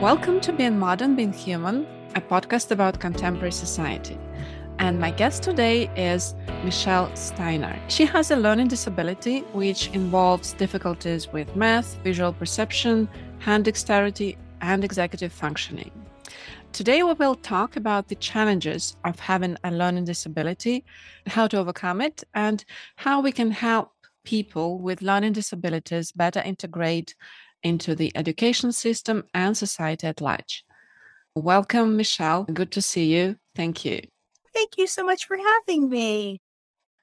Welcome to Being Modern, Being Human, a podcast about contemporary society. And my guest today is Michelle Steiner. She has a learning disability which involves difficulties with math, visual perception, hand dexterity, and executive functioning. Today, we will talk about the challenges of having a learning disability, how to overcome it, and how we can help people with learning disabilities better integrate into the education system and society at large. Welcome, Michelle. Good to see you. Thank you. Thank you so much for having me.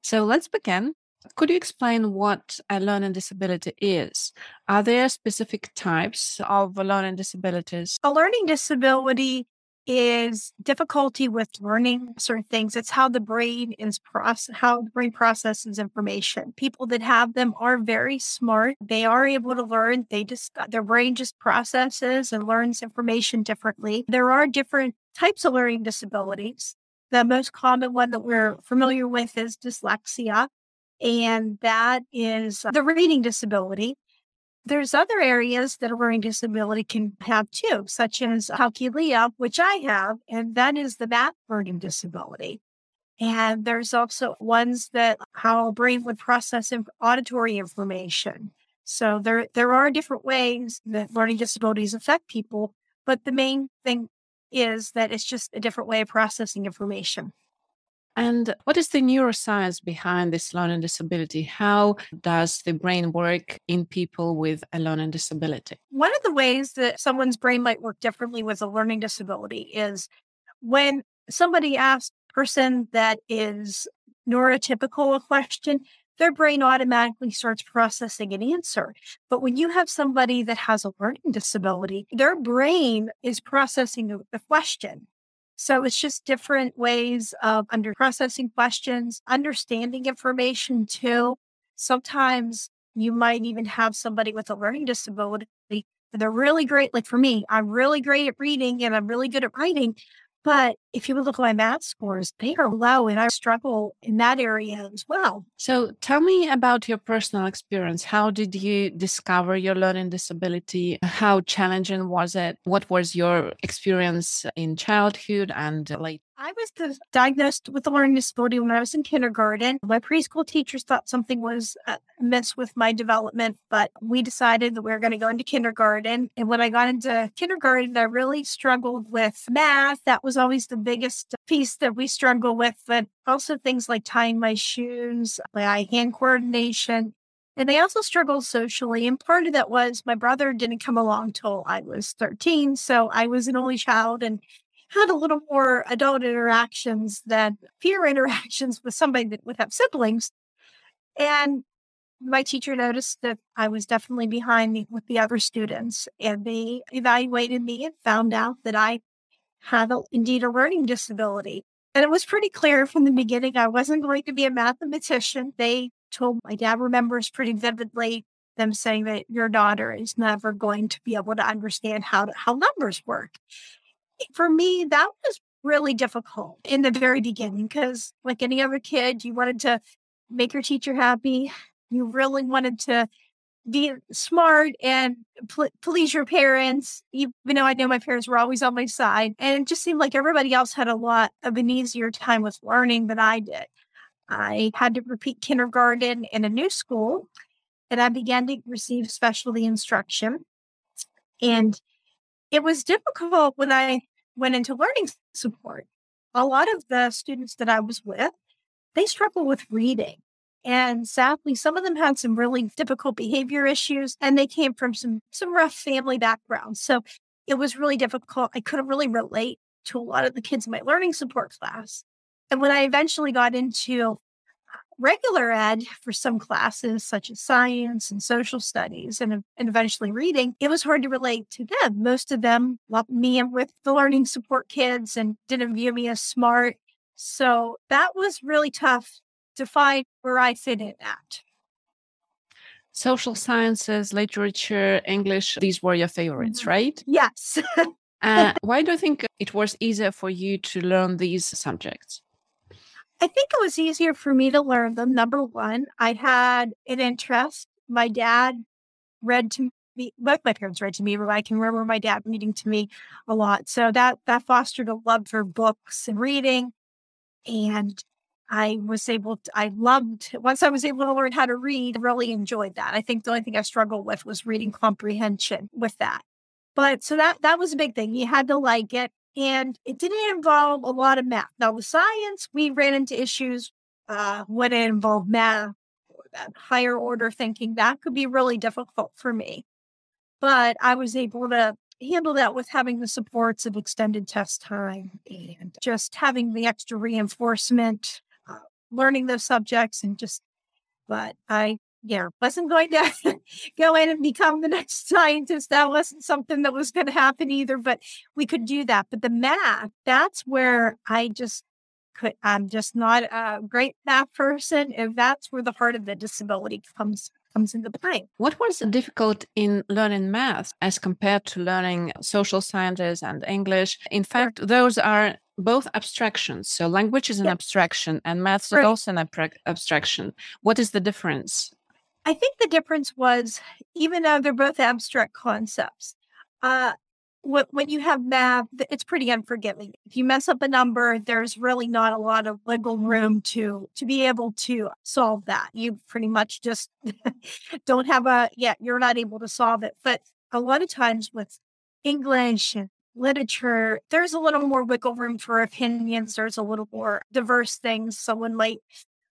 So let's begin. Could you explain what a learning disability is? Are there specific types of learning disabilities? A learning disability is difficulty with learning certain things. It's how the brain is process how the brain processes information. People that have them are very smart. They are able to learn. They just uh, their brain just processes and learns information differently. There are different types of learning disabilities. The most common one that we're familiar with is dyslexia. And that is uh, the reading disability. There's other areas that a learning disability can have too, such as dyscalculia, which I have, and that is the math learning disability. And there's also ones that how a brain would process auditory information. So there, there are different ways that learning disabilities affect people, but the main thing is that it's just a different way of processing information. And what is the neuroscience behind this learning disability? How does the brain work in people with a learning disability? One of the ways that someone's brain might work differently with a learning disability is when somebody asks a person that is neurotypical a question, their brain automatically starts processing an answer. But when you have somebody that has a learning disability, their brain is processing the question so it's just different ways of under processing questions, understanding information too. Sometimes you might even have somebody with a learning disability. They're really great. Like for me, I'm really great at reading and I'm really good at writing. But if you look at my math scores, they are low and I struggle in that area as well. So tell me about your personal experience. How did you discover your learning disability? How challenging was it? What was your experience in childhood and uh, late I was diagnosed with a learning disability when I was in kindergarten. My preschool teachers thought something was uh, amiss with my development, but we decided that we were going to go into kindergarten. And when I got into kindergarten, I really struggled with math. That was always the biggest piece that we struggle with, but also things like tying my shoes, my hand coordination. And I also struggled socially. And part of that was my brother didn't come along till I was 13. So I was an only child and had a little more adult interactions than peer interactions with somebody that would have siblings. And my teacher noticed that I was definitely behind with the other students, and they evaluated me and found out that I had a, indeed a learning disability. And it was pretty clear from the beginning I wasn't going to be a mathematician. They told my dad remembers pretty vividly them saying that your daughter is never going to be able to understand how to, how numbers work for me, that was really difficult in the very beginning because, like any other kid, you wanted to make your teacher happy. You really wanted to be smart and pl- please your parents, even though I know my parents were always on my side. And it just seemed like everybody else had a lot of an easier time with learning than I did. I had to repeat kindergarten in a new school, and I began to receive specialty instruction. And it was difficult when I went into learning support. A lot of the students that I was with, they struggle with reading. And sadly, some of them had some really difficult behavior issues and they came from some some rough family backgrounds. So it was really difficult. I couldn't really relate to a lot of the kids in my learning support class. And when I eventually got into regular ed for some classes such as science and social studies and, and eventually reading, it was hard to relate to them. Most of them lumped me in with the learning support kids and didn't view me as smart. So that was really tough to find where I fit in at. Social sciences, literature, English, these were your favorites, mm-hmm. right? Yes. uh, why do you think it was easier for you to learn these subjects? I think it was easier for me to learn them. Number one, I had an interest. My dad read to me, both my parents read to me, but I can remember my dad reading to me a lot. So that that fostered a love for books and reading. And I was able to, I loved, once I was able to learn how to read, I really enjoyed that. I think the only thing I struggled with was reading comprehension with that. But so that, that was a big thing. You had to like it. And it didn't involve a lot of math. Now, with science, we ran into issues uh, when it involved math that higher order thinking. That could be really difficult for me. But I was able to handle that with having the supports of extended test time and just having the extra reinforcement, uh, learning those subjects, and just, but I, yeah, wasn't going to go in and become the next scientist. That wasn't something that was going to happen either, but we could do that. But the math, that's where I just could, I'm just not a great math person. And that's where the heart of the disability comes comes into play. What was the difficult in learning math as compared to learning social sciences and English? In fact, those are both abstractions. So language is an abstraction and math is right. also an abstraction. What is the difference? I think the difference was, even though they're both abstract concepts, uh, when you have math, it's pretty unforgiving. If you mess up a number, there's really not a lot of wiggle room to to be able to solve that. You pretty much just don't have a yeah, you're not able to solve it. But a lot of times with English and literature, there's a little more wiggle room for opinions. There's a little more diverse things. Someone might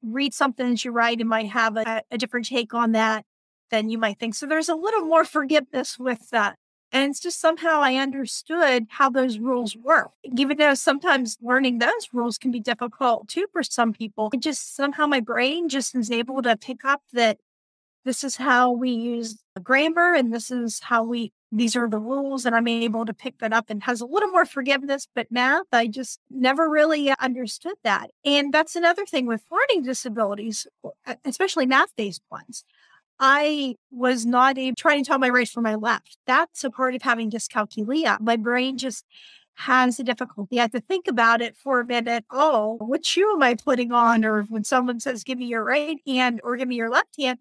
read something that you write and might have a, a different take on that than you might think. So there's a little more forgiveness with that. And it's just somehow I understood how those rules work. Even though sometimes learning those rules can be difficult too for some people, it just somehow my brain just is able to pick up that this is how we use the grammar and this is how we these are the rules and i'm able to pick that up and has a little more forgiveness but math i just never really understood that and that's another thing with learning disabilities especially math based ones I was not able trying to tell my right from my left. That's a part of having dyscalculia. My brain just has a difficulty. I have to think about it for a minute. Oh, what shoe am I putting on? Or when someone says, give me your right hand or give me your left hand,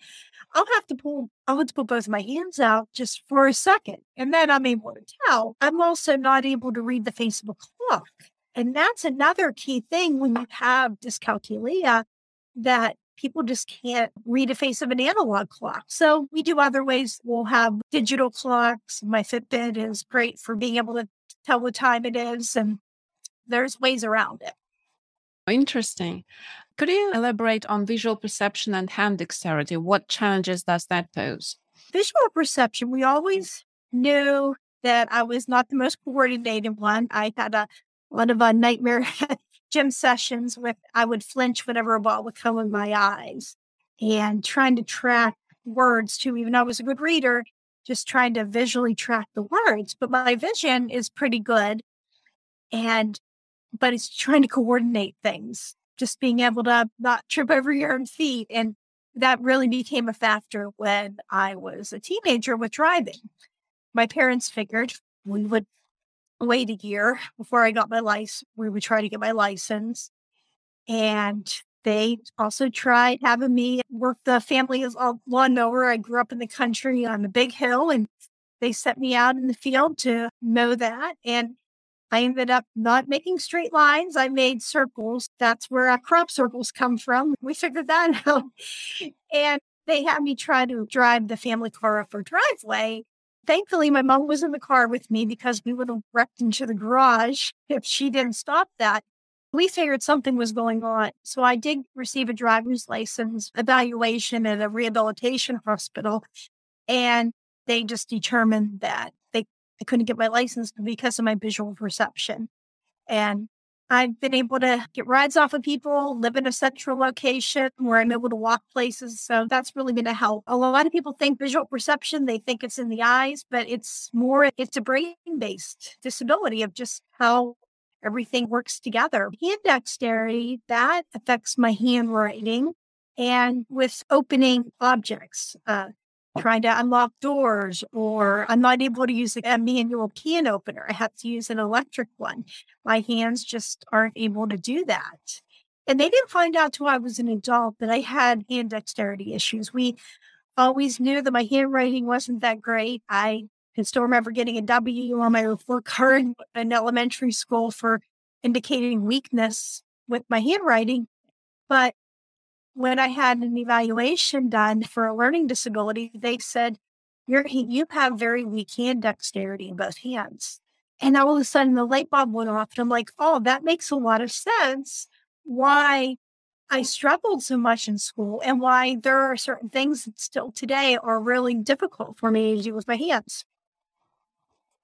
I'll have to pull, I'll have to put both my hands out just for a second. And then I'm able to tell. I'm also not able to read the face of a clock. And that's another key thing when you have dyscalculia that people just can't read a face of an analog clock. So we do other ways. We'll have digital clocks. My Fitbit is great for being able to tell what time it is, and there's ways around it. Interesting. Could you elaborate on visual perception and hand dexterity? What challenges does that pose? Visual perception, we always knew that I was not the most coordinated one. I had a lot of a nightmare gym sessions with I would flinch whenever a ball would come in my eyes and trying to track words too, even though I was a good reader, just trying to visually track the words. But my vision is pretty good. And but it's trying to coordinate things, just being able to not trip over your own feet. And that really became a factor when I was a teenager with driving. My parents figured we would wait a year before I got my license. We would try to get my license. And they also tried having me work the family as a lawnmower. I grew up in the country on the big hill and they set me out in the field to mow that. And I ended up not making straight lines. I made circles. That's where our crop circles come from. We figured that out. And they had me try to drive the family car up our driveway. Thankfully, my mom was in the car with me because we would have wrecked into the garage if she didn't stop that. We figured something was going on. So I did receive a driver's license evaluation at a rehabilitation hospital. And they just determined that they I couldn't get my license because of my visual perception. And I've been able to get rides off of people, live in a central location where I'm able to walk places. So that's really been a help. A lot of people think visual perception, they think it's in the eyes, but it's more, it's a brain based disability of just how everything works together. Hand dexterity, that affects my handwriting and with opening objects. Uh, trying to unlock doors, or I'm not able to use a manual can opener. I have to use an electric one. My hands just aren't able to do that. And they didn't find out till I was an adult that I had hand dexterity issues. We always knew that my handwriting wasn't that great. I can still remember getting a W on my report card in elementary school for indicating weakness with my handwriting. But when I had an evaluation done for a learning disability, they said, You're, you have very weak hand dexterity in both hands. And all of a sudden the light bulb went off. And I'm like, Oh, that makes a lot of sense. Why I struggled so much in school and why there are certain things that still today are really difficult for me to do with my hands.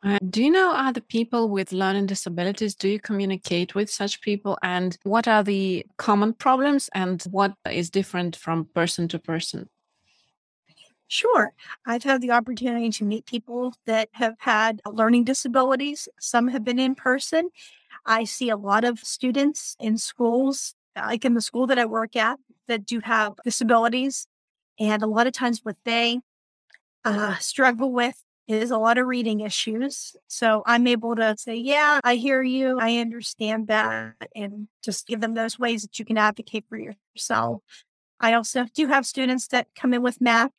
Uh, do you know other people with learning disabilities? Do you communicate with such people? And what are the common problems and what is different from person to person? Sure. I've had the opportunity to meet people that have had learning disabilities. Some have been in person. I see a lot of students in schools like in the school that I work at, that do have disabilities. And a lot of times, what they uh, struggle with is a lot of reading issues. So I'm able to say, Yeah, I hear you. I understand that. And just give them those ways that you can advocate for yourself. I also do have students that come in with math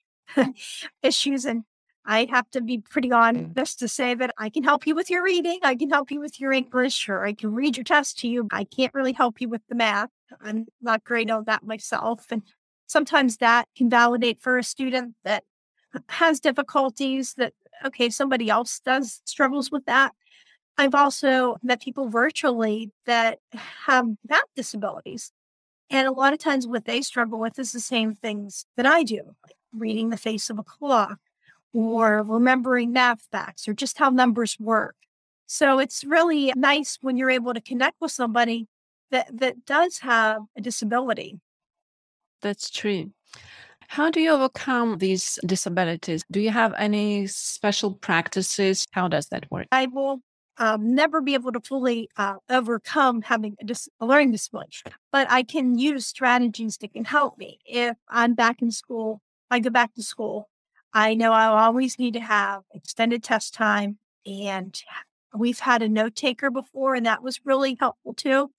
issues and I have to be pretty mm. honest to say that I can help you with your reading. I can help you with your English, or I can read your test to you. I can't really help you with the math. I'm not great on that myself. And sometimes that can validate for a student that has difficulties that, okay, somebody else does struggles with that. I've also met people virtually that have math disabilities. And a lot of times what they struggle with is the same things that I do, like reading the face of a clock or remembering math facts or just how numbers work. So it's really nice when you're able to connect with somebody that, that does have a disability. That's true. How do you overcome these disabilities? Do you have any special practices? How does that work? I will um, never be able to fully uh, overcome having a, dis- a learning disability, but I can use strategies that can help me. If I'm back in school, I go back to school I know I'll always need to have extended test time. And we've had a note taker before, and that was really helpful too.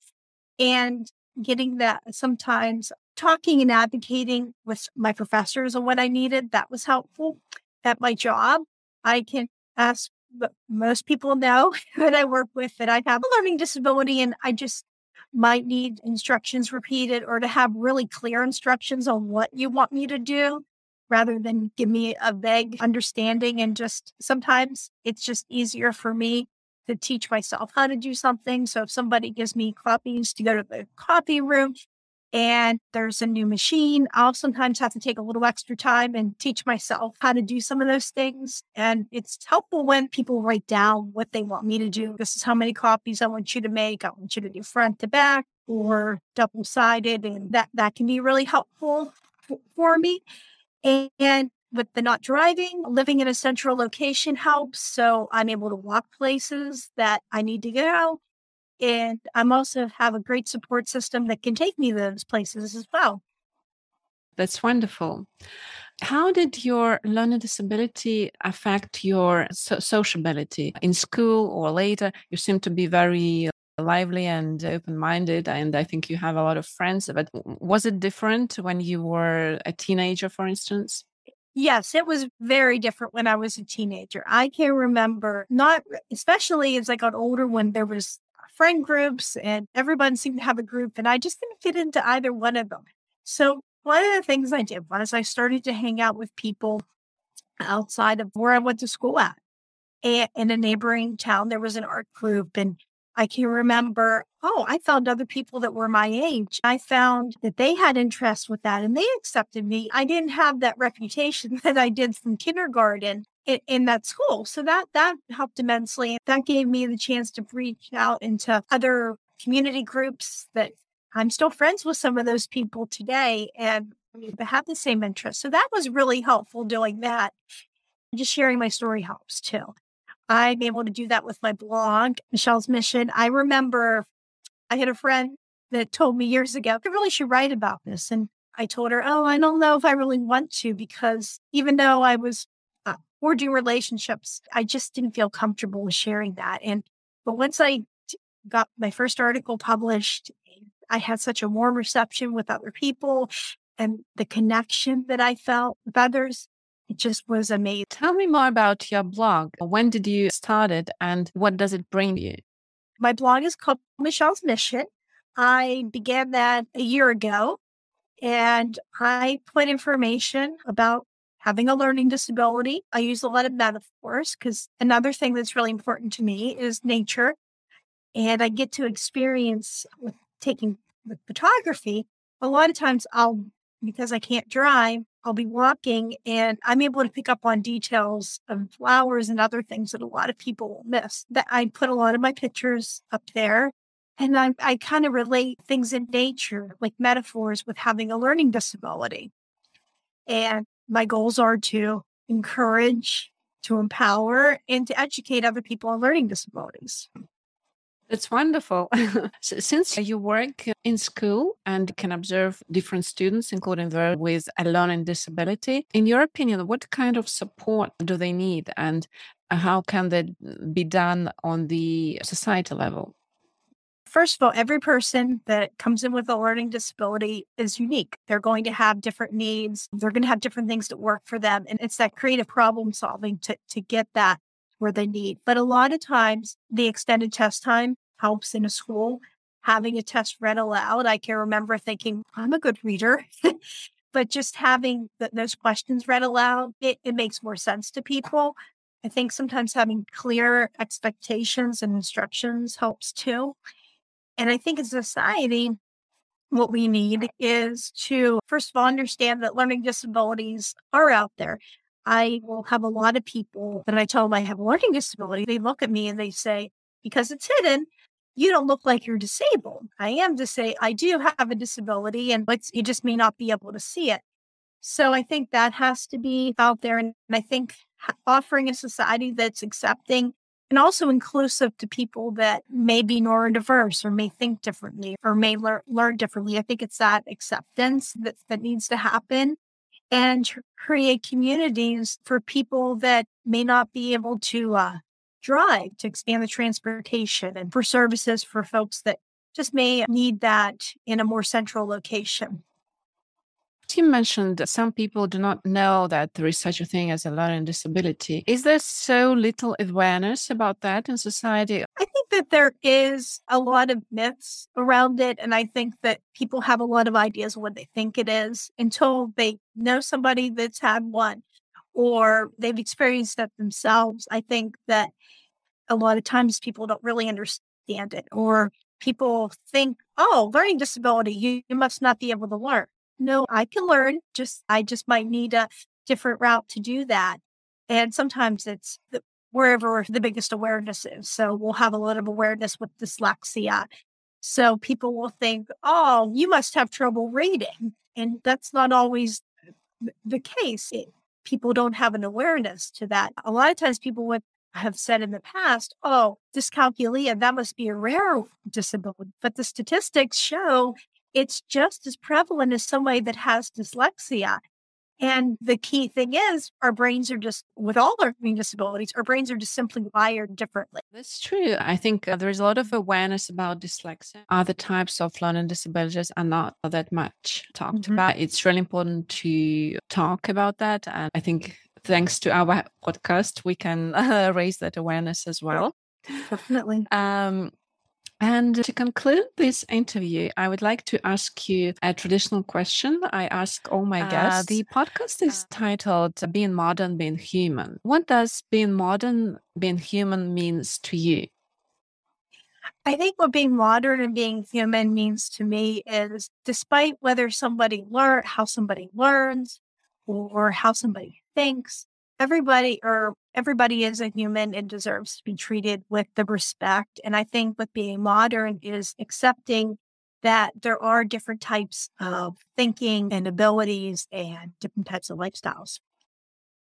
And getting that sometimes talking and advocating with my professors on what I needed, that was helpful. At my job, I can ask, but most people know that I work with that I have a learning disability and I just might need instructions repeated or to have really clear instructions on what you want me to do rather than give me a vague understanding. And just sometimes it's just easier for me to teach myself how to do something. So if somebody gives me copies to go to the copy room and there's a new machine, I'll sometimes have to take a little extra time and teach myself how to do some of those things. And it's helpful when people write down what they want me to do. This is how many copies I want you to make. I want you to do front to back or double sided. And that, that can be really helpful for me. And with the not driving, living in a central location helps. So I'm able to walk places that I need to go. And I'm also have a great support system that can take me to those places as well. That's wonderful. How did your learning disability affect your so- sociability in school or later? You seem to be very uh, lively and open minded. And I think you have a lot of friends. But was it different when you were a teenager, for instance? Yes, it was very different when I was a teenager. I can remember not, especially as I got older, when there was friend groups and everyone seemed to have a group, and I just didn't fit into either one of them. So one of the things I did was I started to hang out with people outside of where I went to school at. And in a neighboring town, there was an art group, and I can remember, oh, I found other people that were my age. I found that they had interest with that and they accepted me. I didn't have that reputation that I did from kindergarten in, in that school. So that that helped immensely. That gave me the chance to reach out into other community groups that I'm still friends with some of those people today and have the same interests. So that was really helpful doing that. Just sharing my story helps too. I'm able to do that with my blog, Michelle's Mission. I remember I had a friend that told me years ago, I really should write about this. And I told her, Oh, I don't know if I really want to, because even though I was uh, do relationships, I just didn't feel comfortable with sharing that. And, but once I got my first article published, I had such a warm reception with other people and the connection that I felt with others it just was amazing. Tell me more about your blog. When did you start it and what does it bring you? My blog is called Michelle's Mission. I began that a year ago and I put information about having a learning disability. I use a lot of metaphors because another thing that's really important to me is nature. And I get to experience with taking with photography. A lot of times I'll, because I can't drive, I'll be walking and I'm able to pick up on details of flowers and other things that a lot of people will miss. That I put a lot of my pictures up there and I, I kind of relate things in nature, like metaphors, with having a learning disability. And my goals are to encourage, to empower, and to educate other people on learning disabilities. That's wonderful. Since you work in school and can observe different students, including those with a learning disability, in your opinion, what kind of support do they need and how can that be done on the society level? First of all, every person that comes in with a learning disability is unique. They're going to have different needs. They're going to have different things that work for them. And it's that creative problem solving to, to get that where they need. But a lot of times, the extended test time helps in a school. Having a test read aloud, I can remember thinking, I'm a good reader. but just having the, those questions read aloud, it, it makes more sense to people. I think sometimes having clear expectations and instructions helps too. And I think as a society, what we need is to, first of all, understand that learning disabilities are out there. I will have a lot of people that I tell them I have a learning disability. They look at me and they say, because it's hidden, you don't look like you're disabled. I am to say I do have a disability and you just may not be able to see it. So I think that has to be out there. And I think offering a society that's accepting and also inclusive to people that may be neurodiverse or may think differently or may lear- learn differently. I think it's that acceptance that, that needs to happen and create communities for people that may not be able to uh, drive to expand the transportation and for services for folks that just may need that in a more central location. You mentioned that some people do not know that there is such a thing as a learning disability. Is there so little awareness about that in society? I think that there is a lot of myths around it. And I think that people have a lot of ideas of what they think it is until they know somebody that's had one or they've experienced it themselves. I think that a lot of times people don't really understand it or people think, oh, learning disability, you, you must not be able to learn no, I can learn. Just, I just might need a different route to do that. And sometimes it's the, wherever the biggest awareness is. So we'll have a lot of awareness with dyslexia. So people will think, oh, you must have trouble reading. And that's not always the case. It, people don't have an awareness to that. A lot of times people would have said in the past, oh, dyscalculia, that must be a rare disability. But the statistics show it's just as prevalent as somebody that has dyslexia. And the key thing is, our brains are just, with all learning disabilities, our brains are just simply wired differently. That's true. I think uh, there's a lot of awareness about dyslexia. Other types of learning disabilities are not that much talked mm-hmm. about. It's really important to talk about that. And I think thanks to our podcast, we can uh, raise that awareness as well. Definitely. Um, and to conclude this interview, I would like to ask you a traditional question. I ask all my uh, guests. Uh, the podcast is uh, titled Being Modern, Being Human. What does being modern, being human means to you? I think what being modern and being human means to me is despite whether somebody learn how somebody learns or how somebody thinks, everybody or everybody is a human and deserves to be treated with the respect. And I think with being modern is accepting that there are different types of thinking and abilities and different types of lifestyles.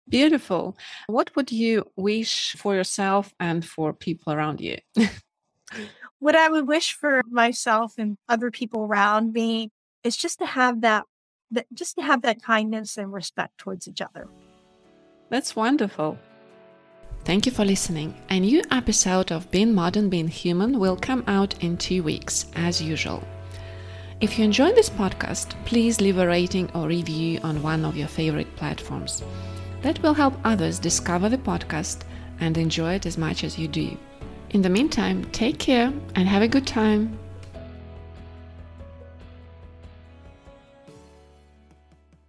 Beautiful. What would you wish for yourself and for people around you? what I would wish for myself and other people around me is just to have that, that just to have that kindness and respect towards each other. That's wonderful. Thank you for listening. A new episode of Being Modern, Being Human will come out in two weeks, as usual. If you enjoyed this podcast, please leave a rating or review on one of your favorite platforms. That will help others discover the podcast and enjoy it as much as you do. In the meantime, take care and have a good time.